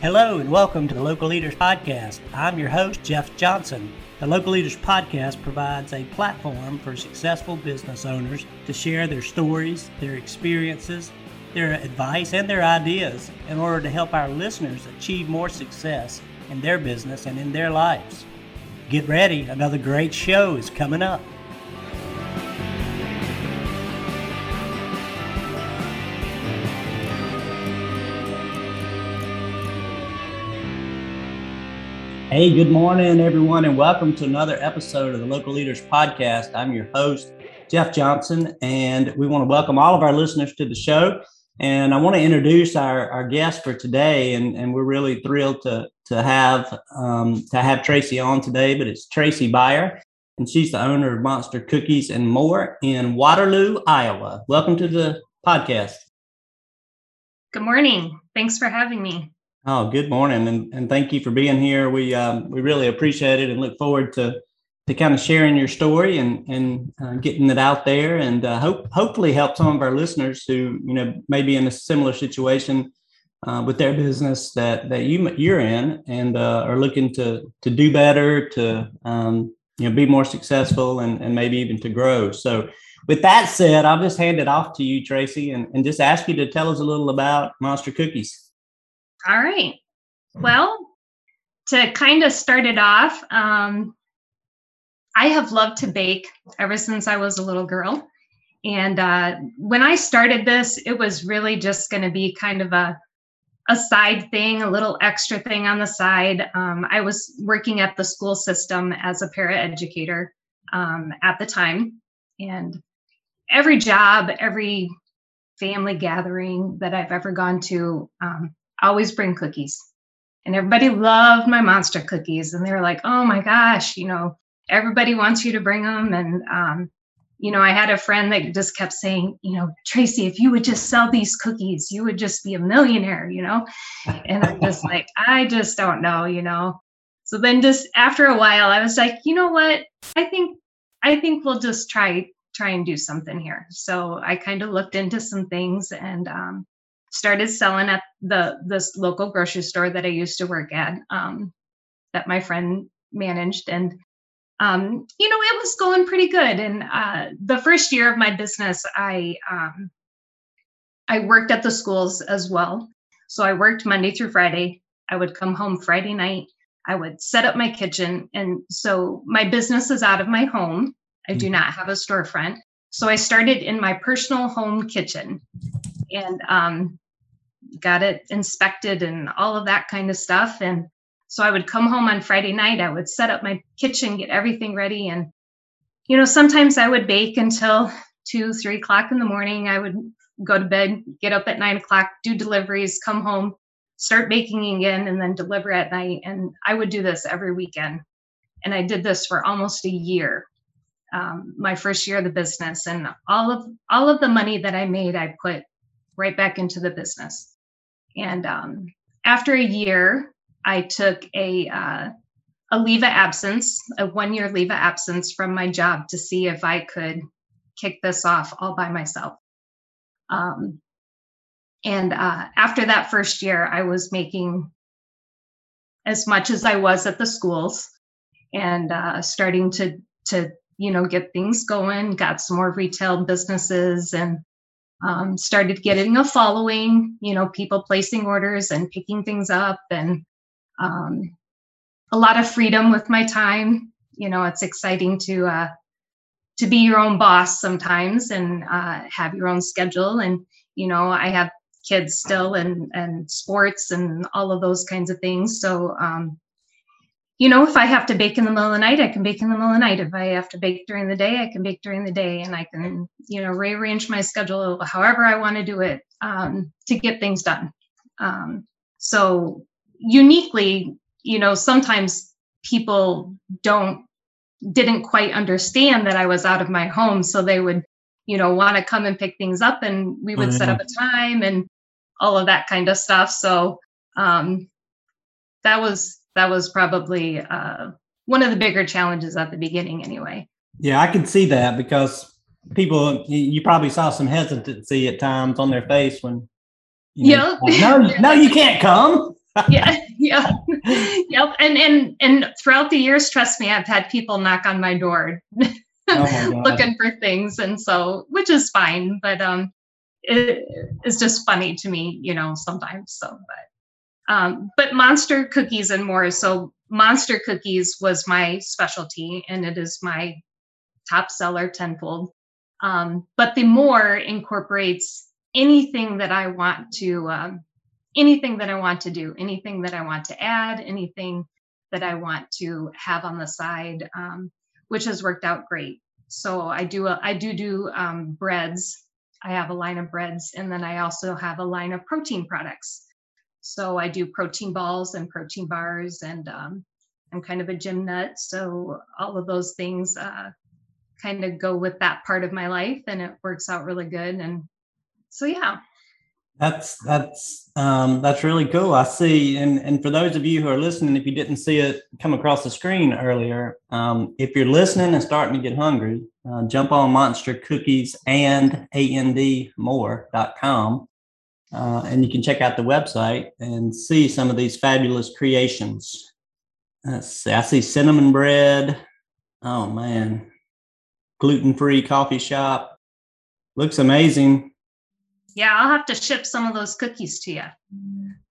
Hello and welcome to the Local Leaders Podcast. I'm your host, Jeff Johnson. The Local Leaders Podcast provides a platform for successful business owners to share their stories, their experiences, their advice, and their ideas in order to help our listeners achieve more success in their business and in their lives. Get ready, another great show is coming up. Hey, good morning, everyone, and welcome to another episode of the Local Leaders Podcast. I'm your host, Jeff Johnson, and we want to welcome all of our listeners to the show. And I want to introduce our, our guest for today, and, and we're really thrilled to to have um, to have Tracy on today. But it's Tracy Beier, and she's the owner of Monster Cookies and More in Waterloo, Iowa. Welcome to the podcast. Good morning. Thanks for having me. Oh, good morning, and, and thank you for being here. We um, we really appreciate it and look forward to to kind of sharing your story and and uh, getting it out there, and uh, hope hopefully help some of our listeners who you know may be in a similar situation uh, with their business that that you you're in and uh, are looking to to do better, to um, you know be more successful, and and maybe even to grow. So. With that said, I'll just hand it off to you, Tracy, and, and just ask you to tell us a little about Monster Cookies. All right. Well, to kind of start it off, um, I have loved to bake ever since I was a little girl. And uh, when I started this, it was really just going to be kind of a a side thing, a little extra thing on the side. Um, I was working at the school system as a paraeducator um, at the time, and every job, every family gathering that I've ever gone to, um, always bring cookies. And everybody loved my monster cookies. And they were like, oh my gosh, you know, everybody wants you to bring them. And, um, you know, I had a friend that just kept saying, you know, Tracy, if you would just sell these cookies, you would just be a millionaire, you know? And I'm just like, I just don't know, you know? So then just after a while, I was like, you know what? I think, I think we'll just try, try and do something here. So I kind of looked into some things and, um, started selling at the this local grocery store that I used to work at, um, that my friend managed, and um, you know it was going pretty good. And uh, the first year of my business, I um, I worked at the schools as well. So I worked Monday through Friday. I would come home Friday night. I would set up my kitchen, and so my business is out of my home. I do mm. not have a storefront. So I started in my personal home kitchen and um, got it inspected and all of that kind of stuff. And so I would come home on Friday night, I would set up my kitchen, get everything ready. And, you know, sometimes I would bake until two, three o'clock in the morning. I would go to bed, get up at nine o'clock, do deliveries, come home, start baking again, and then deliver at night. And I would do this every weekend. And I did this for almost a year. Um, my first year of the business and all of all of the money that I made, I put right back into the business. And um, after a year, I took a uh, a leave of absence, a one year leave of absence from my job to see if I could kick this off all by myself. Um, and uh, after that first year, I was making as much as I was at the schools, and uh, starting to to you know get things going. Got some more retail businesses and um, started getting a following, you know, people placing orders and picking things up and um, a lot of freedom with my time. You know, it's exciting to uh, to be your own boss sometimes and uh, have your own schedule. And you know, I have kids still and and sports and all of those kinds of things. So um, you know, if I have to bake in the middle of the night, I can bake in the middle of the night. If I have to bake during the day, I can bake during the day, and I can, you know, rearrange my schedule however I want to do it um, to get things done. Um, so uniquely, you know, sometimes people don't didn't quite understand that I was out of my home, so they would, you know, want to come and pick things up, and we would mm-hmm. set up a time and all of that kind of stuff. So um, that was that was probably uh, one of the bigger challenges at the beginning, anyway. Yeah, I can see that because people, you probably saw some hesitancy at times on their face when You know, Yep. no, no, you can't come. yeah yeah yep and and and throughout the years trust me i've had people knock on my door Oh my looking for things and so which is fine but um it is just funny to me you know sometimes so but um but monster cookies and more so monster cookies was my specialty and it is my top seller tenfold um but the more incorporates anything that i want to um anything that I want to do, anything that I want to add, anything that I want to have on the side, um, which has worked out great. So I do a, I do do um, breads. I have a line of breads, and then I also have a line of protein products. So I do protein balls and protein bars, and um, I'm kind of a gym nut, so all of those things uh, kind of go with that part of my life, and it works out really good. And so yeah, That's that's um, that's really cool. I see, and and for those of you who are listening, if you didn't see it come across the screen earlier, um, if you're listening and starting to get hungry, uh, jump on Monster Cookies and andmore.com, uh, and you can check out the website and see some of these fabulous creations. Let's see, I see cinnamon bread. Oh man, gluten-free coffee shop. Looks amazing. Yeah, I'll have to ship some of those cookies to you.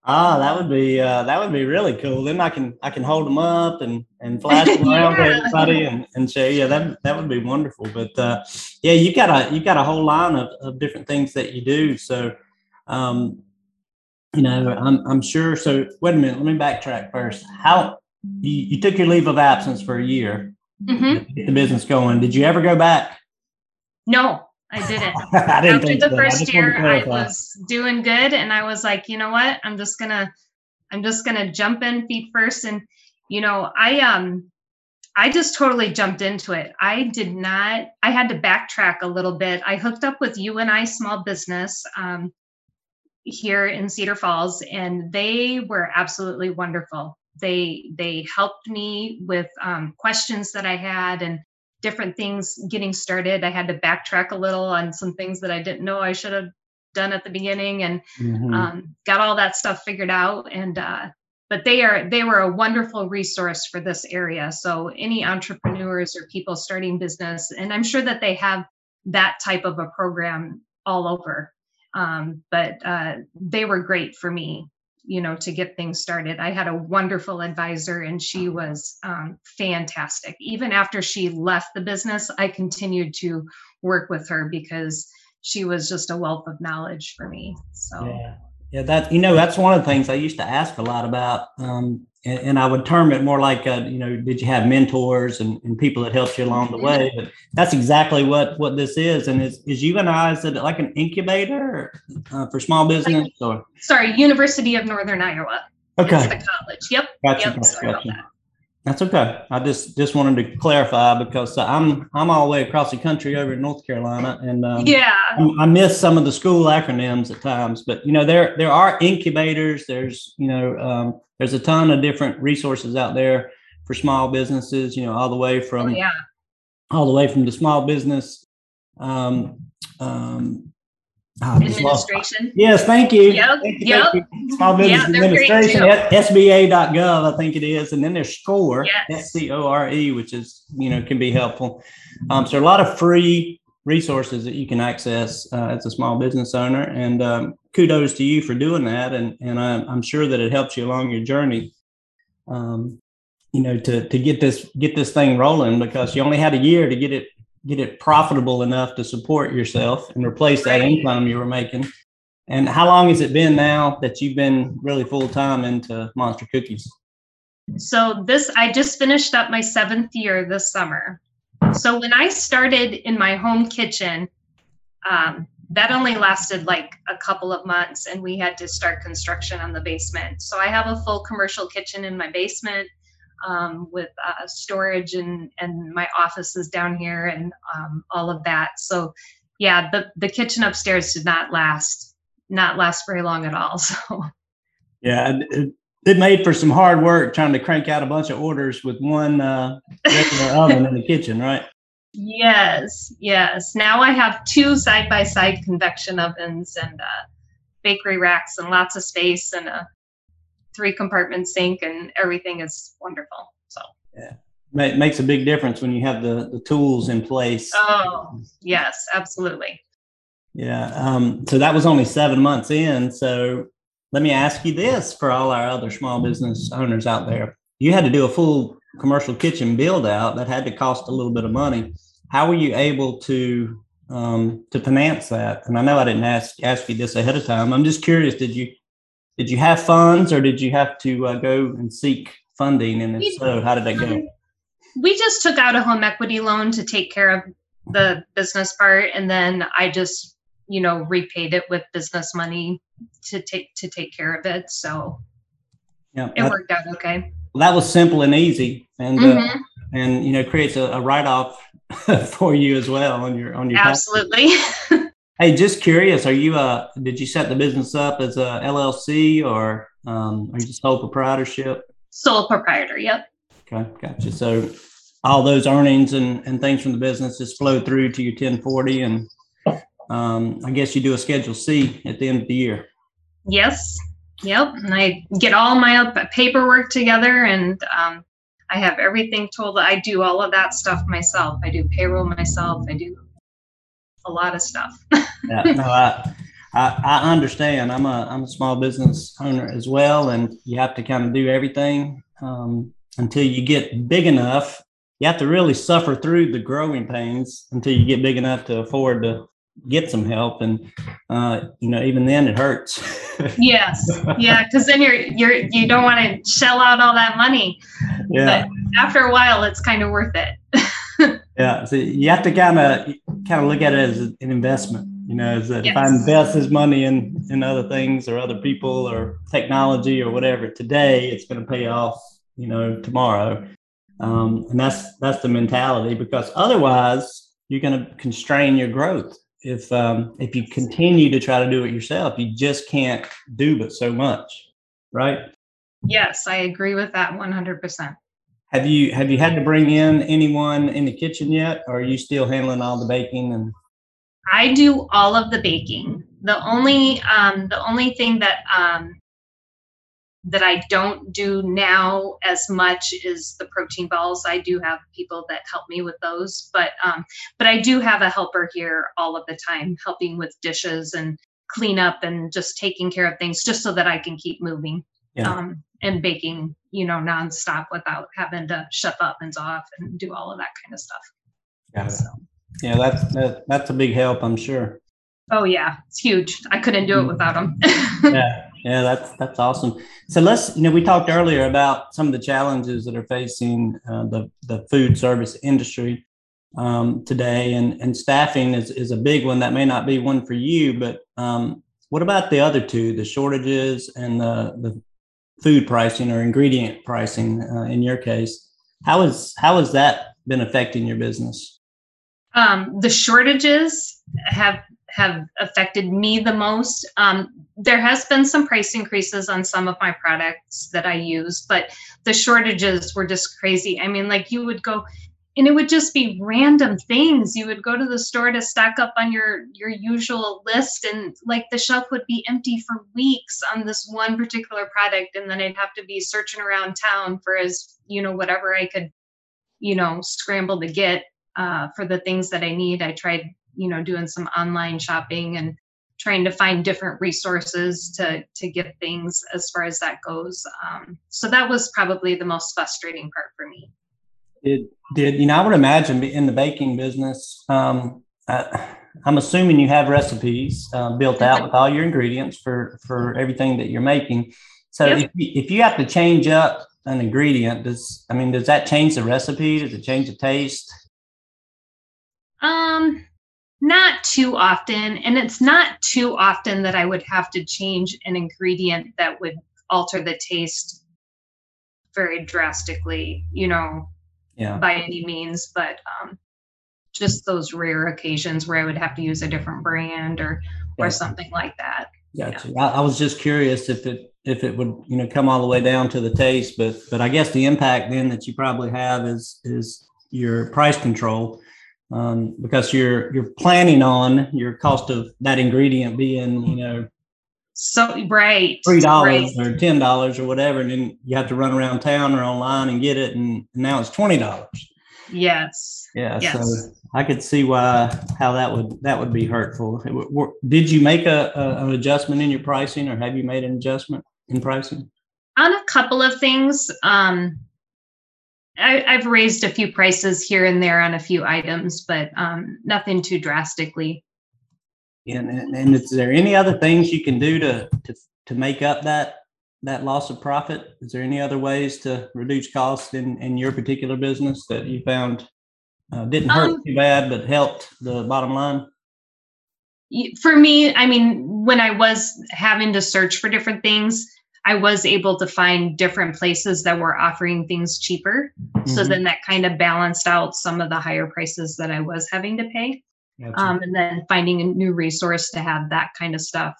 Ah, that would be uh, that would be really cool. Then I can I can hold them up and and flash them around to everybody and, and say, yeah, that that would be wonderful. But uh, yeah, you got a you got a whole line of, of different things that you do. So, um, you know, I'm I'm sure. So wait a minute, let me backtrack first. How you, you took your leave of absence for a year Mhm. to get the business going? Did you ever go back? No, I didn't. I didn't After think the so. First to year, I was doing good, and I was like, you know what? I'm just gonna, I'm just gonna jump in feet first, and you know, I um, I just totally jumped into it. I did not. I had to backtrack a little bit. I hooked up with UNI Small Business um, here in Cedar Falls, and they were absolutely wonderful. They they helped me with um, questions that I had and different things getting started. I had to backtrack a little on some things that I didn't know I should have done at the beginning, and Mhm. um, got all that stuff figured out. And uh, but they are they were a wonderful resource for this area. So any entrepreneurs or people starting business, and I'm sure that they have that type of a program all over. Um, but uh, they were great for me, you know, to get things started. I had a wonderful advisor, and she was um, fantastic. Even after she left the business, I continued to work with her because she was just a wealth of knowledge for me. So. Yeah, yeah. That you know, that's one of the things I used to ask a lot about, um, and, and I would term it more like, uh, you know, did you have mentors and, and people that helped you along the way? But that's exactly what what this is. And is is UNI is it like an incubator uh, for small business or Sorry, University of Northern Iowa. Okay? the college. Yep. Gotcha, yep. gotcha, Sorry about that. That's okay. I just just wanted to clarify because I'm I'm all the way across the country over in North Carolina, and um, Yeah. I miss some of the school acronyms at times, but you know there there are incubators. There's you know um, there's a ton of different resources out there for small businesses. You know all the way Oh, from yeah. all the way from the small business. Um, um, I Administration. Yes, thank you. Yep, Thank you, yep. thank you. Small Business Yeah, Administration, SBA.gov, I think it is, and then there's SCORE, Yes. S C O R E, which is you know can be helpful. Um, so a lot of free resources that you can access uh, as a small business owner, and um, kudos to you for doing that. And and I'm, I'm sure that it helps you along your journey. Um, you know, to to get this get this thing rolling because you only had a year to get it get it profitable enough to support yourself and replace that income you were making. And how long has it been now that you've been really full time into Monster Cookies? So this, I just finished up my seventh year this summer. So when I started in my home kitchen, um, that only lasted like a couple of months, and we had to start construction on the basement. So I have a full commercial kitchen in my basement um, with uh, storage and and my office is down here and um, all of that. So yeah, the the kitchen upstairs did not last not last very long at all. So Yeah, it, it, made for some hard work trying to crank out a bunch of orders with one uh, regular oven in the kitchen, right? Yes, yes. Now I have two side by side convection ovens, and uh, bakery racks and lots of space and a three compartment sink and everything is wonderful. So yeah, it makes a big difference when you have the the tools in place. Oh yes, absolutely. Yeah. Um, so that was only seven months in. So let me ask you this for all our other small business owners out there. You had to do a full commercial kitchen build out that had to cost a little bit of money. How were you able to um, to finance that? And I know I didn't ask ask you this ahead of time. I'm just curious. Did you did you have funds or did you have to uh, go and seek funding? And if so, how did that go? We just took out a home equity loan to take care of the business part, and then I just you know repaid it with business money to take to take care of it so. Yeah it worked out okay. Well, that was simple and easy and uh, mm-hmm. uh, and you know creates a, a write-off for you as well on your on your absolutely. Hey just curious are you uh did you set the business up as a llc or um are you just sole proprietorship? Sole proprietor yep. Okay gotcha. So all those earnings and, and things from the business just flow through to your 1040 and um, I guess you do a Schedule C at the end of the year. Yes. Yep. And I get all my paperwork together and um, I have everything told. I do all of that stuff myself. I do payroll myself. I do a lot of stuff. yeah, no, I, I, I, understand. I'm a, I'm a small business owner as well. And you have to kind of do everything um, until you get big enough. You have to really suffer through the growing pains until you get big enough to afford to get some help and uh, you know even then it hurts. Yes. Yeah because then you're you're you don't want to shell out all that money. Yeah. But after a while it's kind of worth it. Yeah so you have to kind of kind of look at it as an investment you know is that yes. if i invest this money in in other things or other people or technology or whatever. Today it's going to pay off you know tomorrow. Um, and that's that's the mentality because otherwise you're going to constrain your growth if um, if you continue to try to do it yourself, you just can't do but so much, right? Yes, I agree with that one hundred percent. Have you have you had to bring in anyone in the kitchen yet, or are you still handling all the baking and? I do all of the baking. The only um, the only thing that um, that I don't do now as much is the protein balls. I do have people that help me with those, but um, but I do have a helper here all of the time, helping with dishes and cleanup and just taking care of things, just so that I can keep moving yeah. um, and baking, you know, nonstop without having to shut the ovens off and do all of that kind of stuff. Yeah, so. yeah, that's that, that's a big help, I'm sure. Oh yeah, it's huge. I couldn't do it mm. without them. yeah, yeah, that's that's awesome. So let's, you know, we talked earlier about some of the challenges that are facing uh, the the food service industry um, today, and and staffing is is a big one. That may not be one for you, but um, what about the other two, the shortages and the the food pricing or ingredient pricing? Uh, in your case, how is how has that been affecting your business? Um, the shortages have have affected me the most. Um, there has been some price increases on some of my products that I use, but the shortages were just crazy. I mean, like you would go and it would just be random things. You would go to the store to stock up on your your usual list and like the shelf would be empty for weeks on this one particular product and then I'd have to be searching around town for as, you know, whatever I could, you know, scramble to get uh, for the things that I need. I tried you know doing some online shopping and trying to find different resources to to get things as far as that goes. Um, so that was probably the most frustrating part for me. Did did you know i would imagine in the baking business um, I, i'm assuming you have recipes uh, built out with all your ingredients for for everything that you're making. So yep. if, you, if you have to change up an ingredient does i mean does that change the recipe? Does it change the taste? Um not too often. And it's not too often that I would have to change an ingredient that would alter the taste very drastically, you know, yeah. by any means. But um, just those rare occasions where I would have to use a different brand or or something like that. Gotcha. Yeah. I, I was just curious if it if it would you know come all the way down to the taste, but but I guess the impact then that you probably have is is your price control um, because you're you're planning on your cost of that ingredient being you know So right. Three dollars right. or ten dollars or whatever, and then you have to run around town or online and get it, and now it's twenty dollars. Yes. Yeah. Yes. So I could see why how that would that would be hurtful. Did you make a, a, an adjustment in your pricing, or have you made an adjustment in pricing? On a couple of things. Um, I, have raised a few prices here and there on a few items, but um, nothing too drastically. And, and, is there any other things you can do to, to to make up that that loss of profit? Is there any other ways to reduce costs in, in your particular business that you found uh, didn't hurt um, too bad, but helped the bottom line? For me, I mean, when I was having to search for different things, I was able to find different places that were offering things cheaper. Mm-hmm. So then that kind of balanced out some of the higher prices that I was having to pay. Um, and then finding a new resource to have that kind of stuff,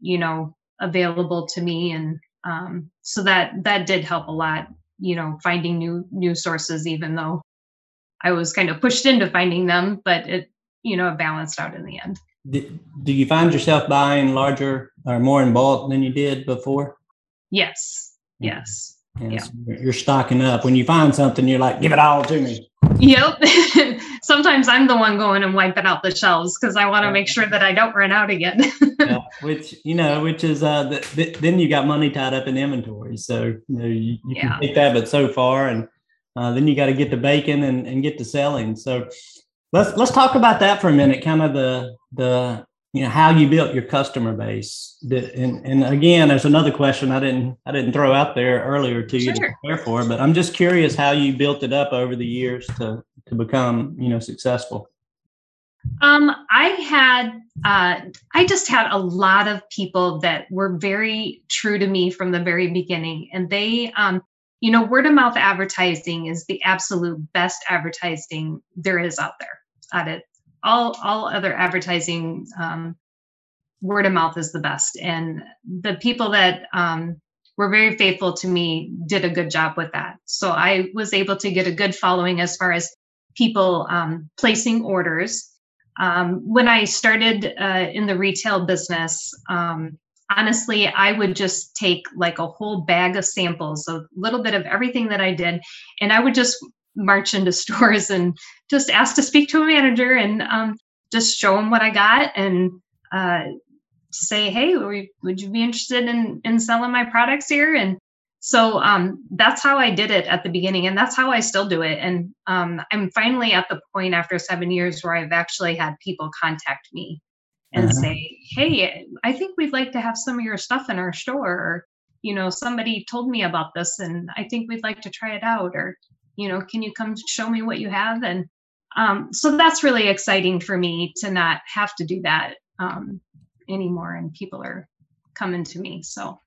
you know, available to me. And um, so that that did help a lot, you know, finding new new sources, even though I was kind of pushed into finding them, but it, you know, balanced out in the end. Do you find yourself buying larger or more in bulk than you did before? Yes. Yes. yeah. You're stocking up. When you find something, you're like, give it all to me. Yep. Sometimes I'm the one going and wiping out the shelves because I want to make sure that I don't run out again. yeah, which you know, which is uh, the, the, then you got money tied up in inventory, so you know you, you yeah. can take that, but so far, and uh, then you got to get to bacon and, and get to selling. So let's let's talk about that for a minute. Kind of the the you know how you built your customer base. And, and again there's another question i didn't i didn't throw out there earlier to you to prepare for but i'm just curious how you built it up over the years to to become you know successful. Um i had uh i just had a lot of people that were very true to me from the very beginning and they um you know word of mouth advertising is the absolute best advertising there is out there at it all all other advertising um, word of mouth is the best. And the people that um, were very faithful to me did a good job with that. So i was able to get a good following as far as people um, placing orders. Um, when i started uh, in the retail business um, honestly i would just take like a whole bag of samples a little bit of everything that i did and i would just march into stores and just ask to speak to a manager and um, just show them what I got and uh, say, hey, would you be interested in, in selling my products here? And so um, that's how I did it at the beginning, and that's how I still do it. And um, I'm finally at the point after seven years where I've actually had people contact me and uh-huh. say, "Hey, I think we'd like to have some of your stuff in our store." Or, you know, somebody told me about this, and I think we'd like to try it out. Or, you know can you come show me what you have? And um, so that's really exciting for me to not have to do that um, anymore and people are coming to me so.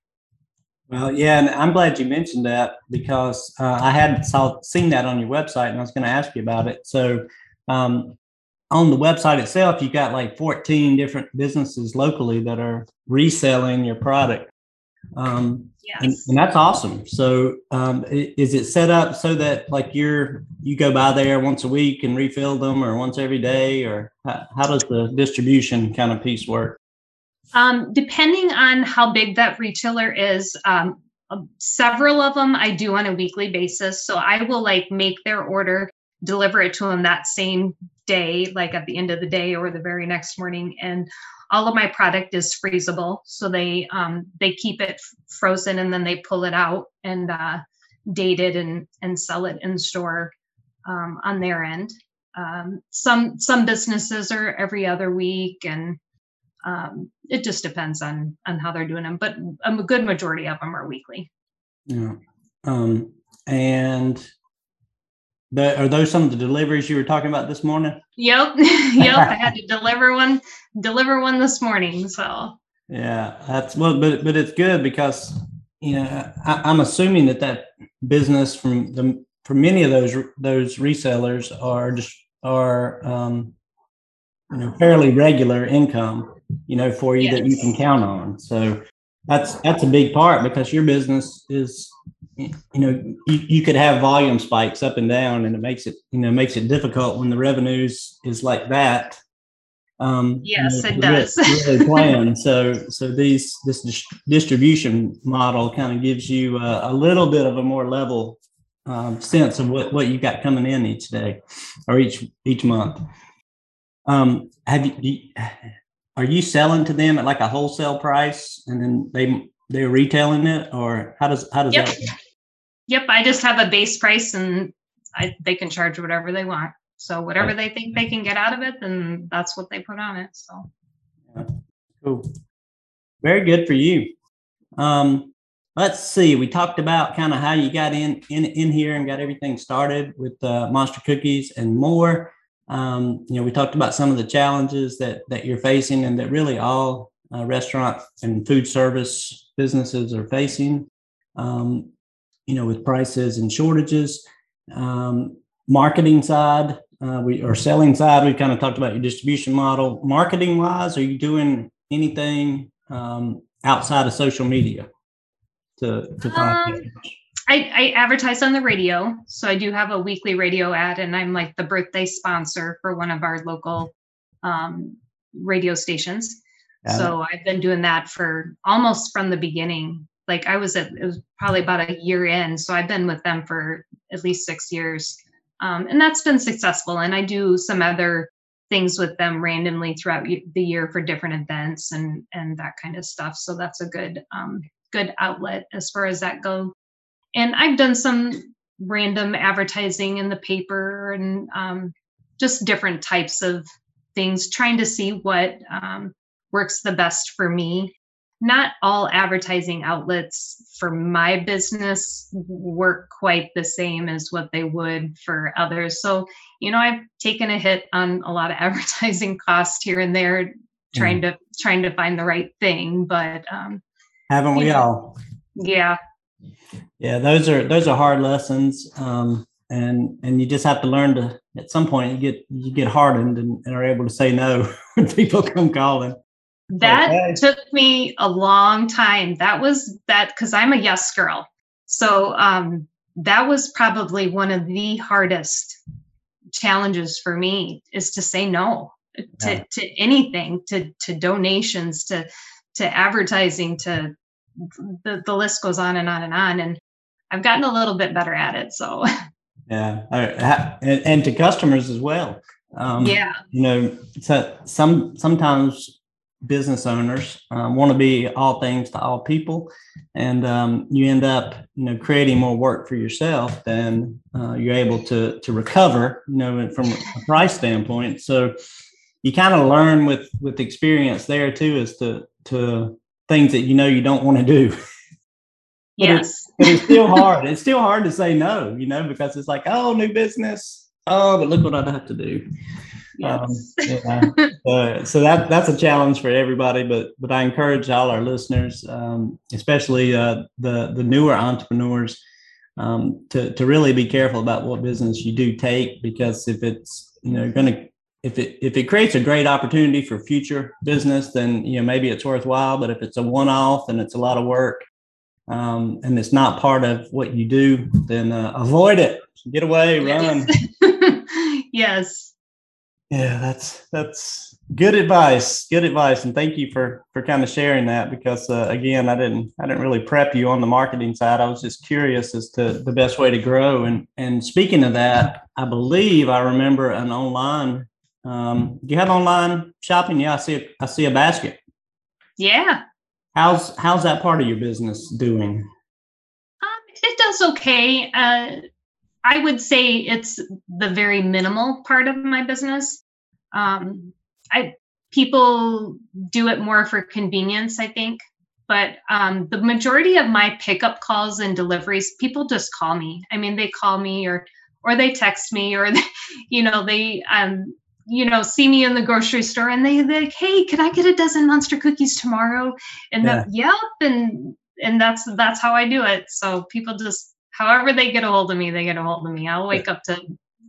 Well yeah and i'm glad you mentioned that because uh, i had saw, seen that on your website and i was going to ask you about it. So um, on the website itself you got like 14 different businesses locally that are reselling your product um, yes. and, and, that's awesome. So, um, is it set up so that like you're you go by there once a week and refill them, or once every day, or how, how does the distribution kind of piece work? Um, depending on how big that retailer is, um, uh, several of them I do on a weekly basis. So I will like make their order, deliver it to them that same day, like at the end of the day or the very next morning, and all of my product is freezable. So they um, they keep it frozen and then they pull it out and uh, date it and and sell it in store um, on their end. Um, some some businesses are every other week and um, it just depends on on how they're doing them but a good majority of them are weekly. Yeah. Um, and the, are those some of the deliveries you were talking about this morning? Yep, yep. I had to deliver one, deliver one this morning. So yeah, that's well, but but it's good because you know I, am assuming that that business from the for many of those those resellers are just are um, you know fairly regular income you know for you yes. that you can count on. So that's that's a big part because your business is you know you, you could have volume spikes up and down and it makes it you know makes it difficult when the revenues is like that Um, yes, you know, it does. really plan. so, so these this dis- distribution model kind of gives you a, a, little bit of a more level um, sense of what what you got coming in each day or each each month. Um, have you, are you selling to them at like a wholesale price, and then they they're retailing it, or how does how does yep. that? Work? Yep, I just have a base price, and I, they can charge whatever they want. So whatever they think they can get out of it, then that's what they put on it. So yeah. cool, very good for you. Um, let's see. We talked about kind of how you got in in in here and got everything started with uh, Monster Cookies and more. Um, you know, we talked about some of the challenges that that you're facing and that really all uh, restaurant and food service businesses are facing. Um, you know, with prices and shortages. Um, marketing side, uh, we or selling side, we kind of talked about your distribution model. Marketing wise, are you doing anything um, outside of social media to to find? Um, I, I advertise on the radio, so I do have a weekly radio ad, and I'm like the birthday sponsor for one of our local um, radio stations. Got so it. I've been doing that for almost from the beginning. Like I was at it was probably about a year in, so I've been with them for at least six years, um, and that's been successful. And I do some other things with them randomly throughout the year for different events and and that kind of stuff. So that's a good um, good outlet as far as that go and I've done some random advertising in the paper and um, just different types of things, trying to see what um, works the best for me. Not all advertising outlets for my business work quite the same as what they would for others. So, you know, I've taken a hit on a lot of advertising cost here and there, trying mm. to trying to find the right thing. But um, haven't we know, all? Yeah, yeah those are those are hard lessons um, and and you just have to learn to at some point you get you get hardened and, and are able to say no when people come calling that okay. took me a long time. That was that because i'm a yes girl. So um that was probably one of the hardest challenges for me is to say no to, yeah. to anything to to donations to to advertising to the, the list goes on and on and on. And i've gotten a little bit better at it so. Yeah and, and to customers as well. Um, yeah. you know so some sometimes business owners um, want to be all things to all people and um, you end up you know creating more work for yourself than uh, you're able to to recover you know from a price standpoint so you kind of learn with with experience there too is to to things that you know you don't want to do. yes. It's, it's still hard. It's still hard to say no, you know, because it's like, oh, new business. Oh, but look what I'd have to do. Yes. Um, yeah. uh, so that that's a challenge for everybody, but but I encourage all our listeners, um, especially uh, the the newer entrepreneurs, um, to to really be careful about what business you do take because if it's you know going to if it if it creates a great opportunity for future business, then you know maybe it's worthwhile. But if it's a one off and it's a lot of work, um, and it's not part of what you do, then uh, avoid it. Get away, run. yes. Yeah, that's that's good advice. Good advice, and thank you for for kind of sharing that because uh, again, I didn't I didn't really prep you on the marketing side. I was just curious as to the best way to grow. And and speaking of that, I believe I remember an online um, do you have online shopping? Yeah, I see. A, I see a basket. Yeah. How's how's that part of your business doing? Um, it does okay. Uh, I would say it's the very minimal part of my business. Um, I people do it more for convenience, I think. But um, the majority of my pickup calls and deliveries, people just call me. I mean, they call me or or they text me or they, you know they um you know, see me in the grocery store and they like, hey, can I get a dozen monster cookies tomorrow? And yeah. that, yep, and and that's that's how I do it. So people just however they get a hold of me, they get a hold of me. I'll wake up to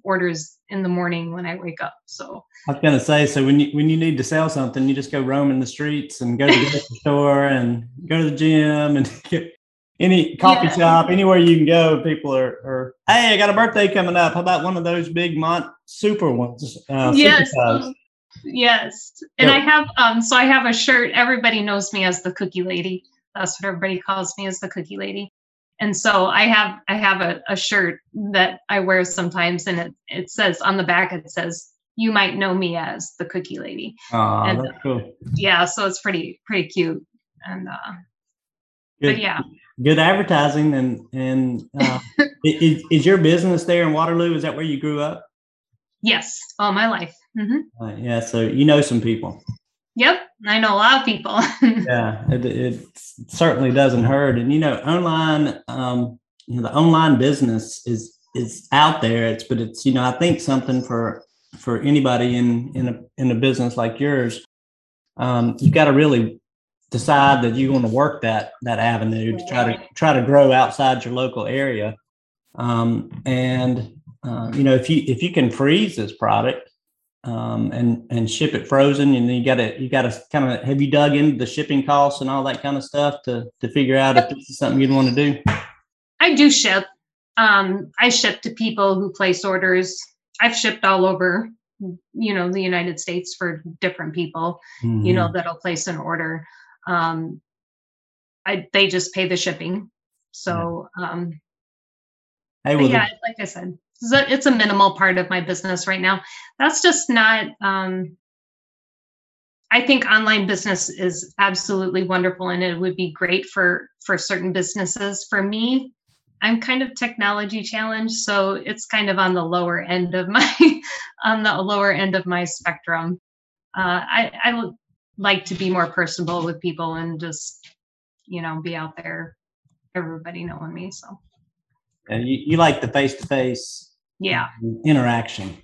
orders in the morning when I wake up. So I was gonna say, so when you when you need to sell something, you just go roaming the streets and go to the store and go to the gym and get any coffee yeah. shop, anywhere you can go, people are, are, hey, I got a birthday coming up. How about one of those big Mont super ones? Uh, yes. Yes. And I have um so I have a shirt. Everybody knows me as the cookie lady. That's what everybody calls me as the cookie lady. And so I have I have a, a shirt that I wear sometimes and it, it says on the back it says you might know me as the cookie lady. Oh, And, that's cool. Yeah, so it's pretty pretty cute. And uh Good, but yeah. good advertising. And and uh, is, is your business there in Waterloo? Is that where you grew up? Yes, all my life. hmm Uh, yeah, so you know some people. Yep, I know a lot of people. Yeah, it, it certainly doesn't hurt. And you know, online, um, you know, the online business is is out there. It's but it's you know, I think something for for anybody in in a in a business like yours, um, you got to really decide that you want to work that that avenue to try to try to grow outside your local area. Um, and uh, you know, if you if you can freeze this product um, and and ship it frozen, and then you got to you got to kind of have you dug into the shipping costs and all that kind of stuff to to figure out if this is something you'd want to do. I do ship. Um, I ship to people who place orders. I've shipped all over, you know, the United States for different people, you know, that'll place an order. Um, I they just pay the shipping. So um, hey, well, the- yeah, like I said, it's a, minimal part of my business right now. That's just not. Um, I think online business is absolutely wonderful, and it would be great for for certain businesses. For me, I'm kind of technology challenged, so it's kind of on the lower end of my on the lower end of my spectrum. Uh, I I would like to be more personable with people and just you know be out there, everybody knowing me. So and you, you like the face to face yeah, interaction.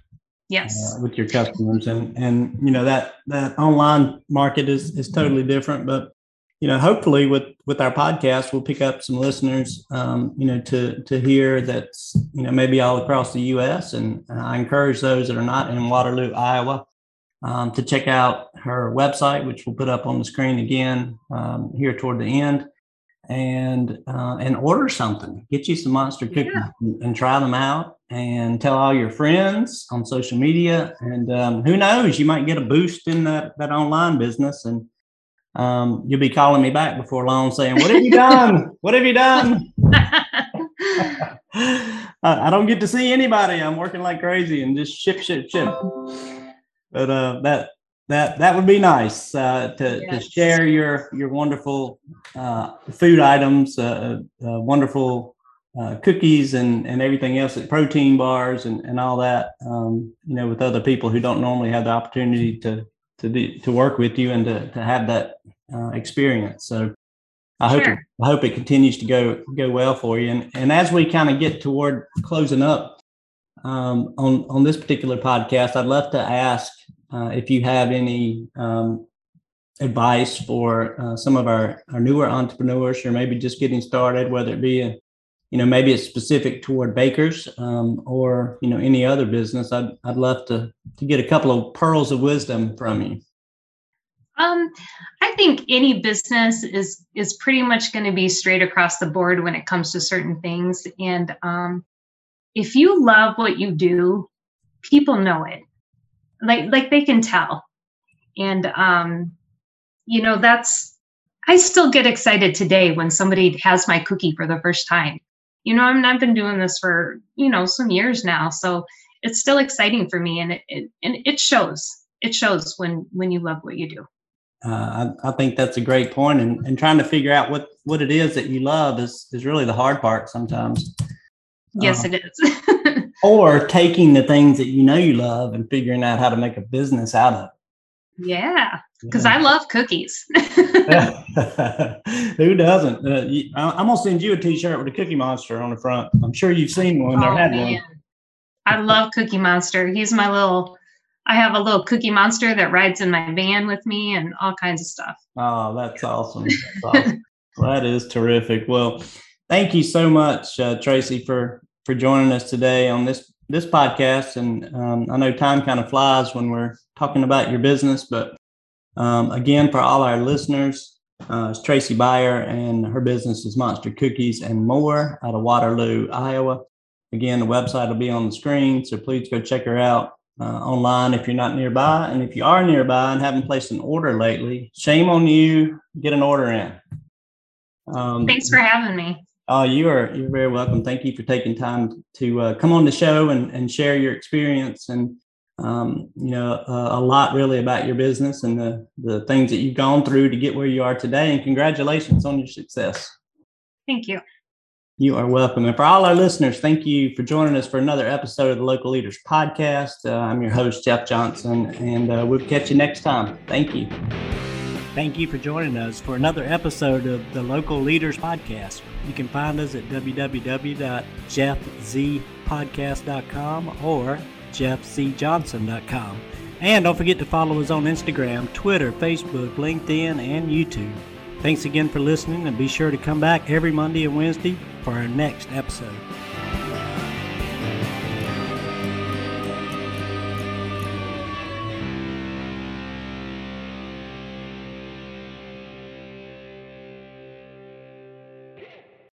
yes. uh, with your customers and and you know that that online market is is totally different but you know hopefully with with our podcast we'll pick up some listeners um, you know to to hear that's you know maybe all across the us and i encourage those that are not in waterloo iowa um, to check out her website which we'll put up on the screen again um, here toward the end and uh, and order something get you some monster cookies Yeah. and, and try them out and tell all your friends on social media. And um, who knows you might get a boost in that that online business. And um, you'll be calling me back before long saying what have you done? What have you done? I, I don't get to see anybody. I'm working like crazy and just ship ship ship. But uh, that that that would be nice uh, to, to share your your wonderful uh, food items, uh, uh, wonderful uh, cookies, and and everything else, protein bars, and and all that. Um, you know, with other people who don't normally have the opportunity to to do, to work with you and to to have that uh, experience. So. I hope Sure. it, I hope it continues to go go well for you. And and as we kind of get toward closing up um, on on this particular podcast, I'd love to ask uh, if you have any um, advice for uh, some of our, our newer entrepreneurs or maybe just getting started, whether it be a, you know, maybe it's specific toward bakers um, or, you know, any other business. I'd, I'd love to, to get a couple of pearls of wisdom from you. Um, I think any business is is pretty much going to be straight across the board when it comes to certain things. And um, if you love what you do, people know it. Like like they can tell. And um, you know, that's I still get excited today when somebody has my cookie for the first time. You know, I mean, I've been doing this for you know some years now, so it's still exciting for me, and it, it and it shows. It shows when when you love what you do. Uh, I, I think that's a great point. and, and trying to figure out what, what it is that you love is, is really the hard part sometimes. Yes, Uh, it is. Or taking the things that you know you love and figuring out how to make a business out of. yeah, it. because I love cookies. Who doesn't? Uh, you, I- I'm gonna send you a T-shirt with a Cookie Monster on the front. I'm sure you've seen one or Oh, had man. one. I love Cookie Monster. He's my little. I have a little Cookie Monster that rides in my van with me and all kinds of stuff. Oh, that's awesome. That's awesome. Well, that is terrific. Well, thank you so much, uh, Tracy, for for joining us today on this this podcast. And um, I know time kind of flies when we're talking about your business, but um, again, for all our listeners, uh, it's Tracy Beier, and her business is Monster Cookies and More out of Waterloo, Iowa. Again, the website will be on the screen, so please go check her out. uh, online if you're not nearby. And if you are nearby and haven't placed an order lately, shame on you. Get an order in. Um, Thanks for having me. Oh, you are you're very welcome. Thank you for taking time to uh, come on the show and, and share your experience and um, you know uh, a lot really about your business and the the things that you've gone through to get where you are today. And congratulations on your success. Thank you. You are welcome. And for all our listeners, thank you for joining us for another episode of the Local Leaders Podcast. Uh, I'm your host, Jeff Johnson, and uh, we'll catch you next time. Thank you. Thank you for joining us for another episode of the Local Leaders Podcast. You can find us at www.jeffzpodcast.com or jeffcjohnson.com. And don't forget to follow us on Instagram, Twitter, Facebook, LinkedIn, and YouTube. Thanks again for listening, and be sure to come back every Monday and Wednesday for our next episode.